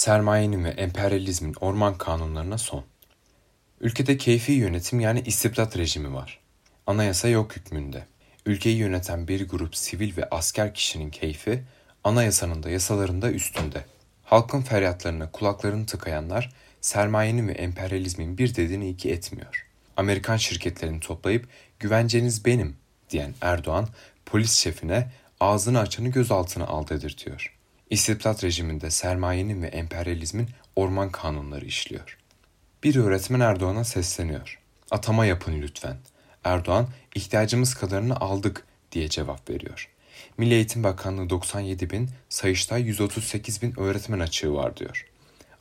Sermayenin ve emperyalizmin orman kanunlarına son. Ülkede keyfi yönetim yani istibdat rejimi var. Anayasa yok hükmünde. Ülkeyi yöneten bir grup sivil ve asker kişinin keyfi, anayasanın da yasalarında üstünde. Halkın feryatlarına kulaklarını tıkayanlar, sermayenin ve emperyalizmin bir dediğini iki etmiyor. Amerikan şirketlerini toplayıp güvenceniz benim diyen Erdoğan, polis şefine ağzını açanı gözaltına al dedirtiyor. İstibdat rejiminde sermayenin ve emperyalizmin orman kanunları işliyor. Bir öğretmen Erdoğan'a sesleniyor. Atama yapın lütfen. Erdoğan ihtiyacımız kadarını aldık diye cevap veriyor. Milli Eğitim Bakanlığı 97 bin, Sayıştay 138 bin öğretmen açığı var diyor.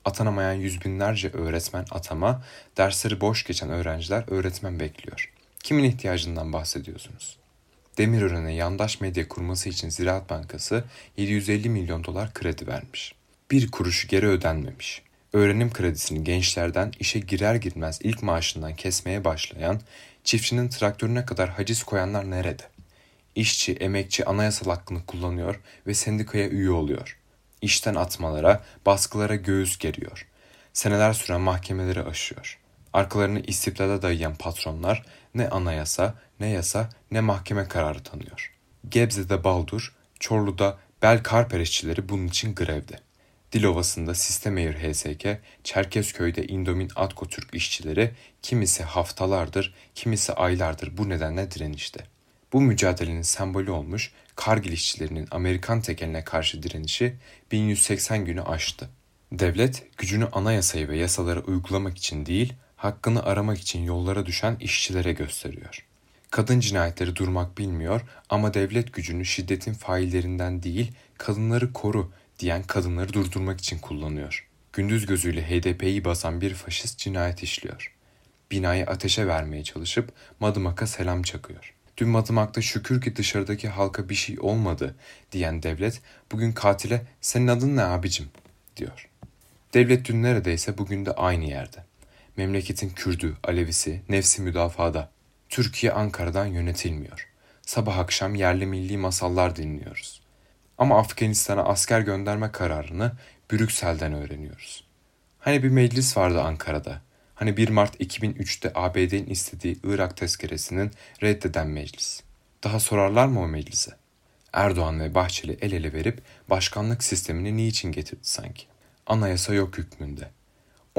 Atanamayan yüz binlerce öğretmen atama, dersleri boş geçen öğrenciler öğretmen bekliyor. Kimin ihtiyacından bahsediyorsunuz? Demirören'e yandaş medya kurması için Ziraat Bankası 750 milyon dolar kredi vermiş. Bir kuruşu geri ödenmemiş. Öğrenim kredisini gençlerden işe girer girmez ilk maaşından kesmeye başlayan, çiftçinin traktörüne kadar haciz koyanlar nerede? İşçi, emekçi anayasal hakkını kullanıyor ve sendikaya üye oluyor. İşten atmalara, baskılara göğüs geriyor. Seneler süren mahkemeleri aşıyor. Arkalarını istiblada dayayan patronlar ne anayasa, ne yasa, ne mahkeme kararı tanıyor. Gebze'de Baldur, Çorlu'da Bel Karpereşçileri bunun için grevde. Dilovası'nda Sistemeyir HSK, Çerkezköy'de Indomin Atko Türk işçileri kimisi haftalardır, kimisi aylardır bu nedenle direnişte. Bu mücadelenin sembolü olmuş Kargil işçilerinin Amerikan tekeline karşı direnişi 1180 günü aştı. Devlet gücünü anayasayı ve yasaları uygulamak için değil, hakkını aramak için yollara düşen işçilere gösteriyor. Kadın cinayetleri durmak bilmiyor ama devlet gücünü şiddetin faillerinden değil, kadınları koru diyen kadınları durdurmak için kullanıyor. Gündüz gözüyle HDP'yi basan bir faşist cinayet işliyor. Binayı ateşe vermeye çalışıp Madımak'a selam çakıyor. Dün Madımak'ta şükür ki dışarıdaki halka bir şey olmadı diyen devlet bugün katile senin adın ne abicim diyor. Devlet dün neredeyse bugün de aynı yerde. Memleketin Kürdü, Alevisi, nefsi müdafada. Türkiye Ankara'dan yönetilmiyor. Sabah akşam yerli milli masallar dinliyoruz. Ama Afganistan'a asker gönderme kararını Brüksel'den öğreniyoruz. Hani bir meclis vardı Ankara'da. Hani 1 Mart 2003'te ABD'nin istediği Irak tezkeresinin reddeden meclis. Daha sorarlar mı o meclise? Erdoğan ve Bahçeli el ele verip başkanlık sistemini niçin getirdi sanki? Anayasa yok hükmünde.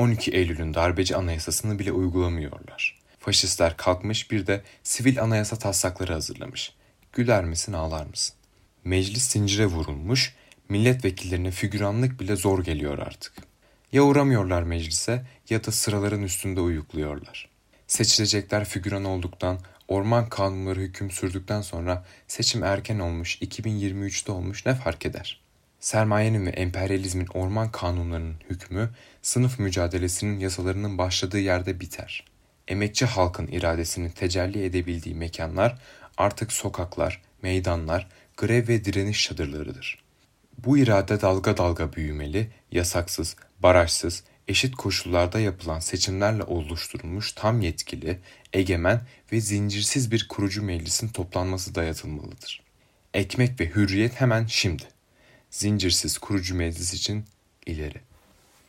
12 Eylül'ün darbeci anayasasını bile uygulamıyorlar. Faşistler kalkmış bir de sivil anayasa taslakları hazırlamış. Güler misin ağlar mısın? Meclis zincire vurulmuş, milletvekillerine figüranlık bile zor geliyor artık. Ya uğramıyorlar meclise ya da sıraların üstünde uyukluyorlar. Seçilecekler figüran olduktan, orman kanunları hüküm sürdükten sonra seçim erken olmuş, 2023'te olmuş ne fark eder? Sermayenin ve emperyalizmin orman kanunlarının hükmü, sınıf mücadelesinin yasalarının başladığı yerde biter. Emekçi halkın iradesini tecelli edebildiği mekanlar artık sokaklar, meydanlar, grev ve direniş çadırlarıdır. Bu irade dalga dalga büyümeli, yasaksız, barajsız, eşit koşullarda yapılan seçimlerle oluşturulmuş tam yetkili, egemen ve zincirsiz bir kurucu meclisin toplanması dayatılmalıdır. Ekmek ve hürriyet hemen şimdi. Zincirsiz kurucu meclis için ileri.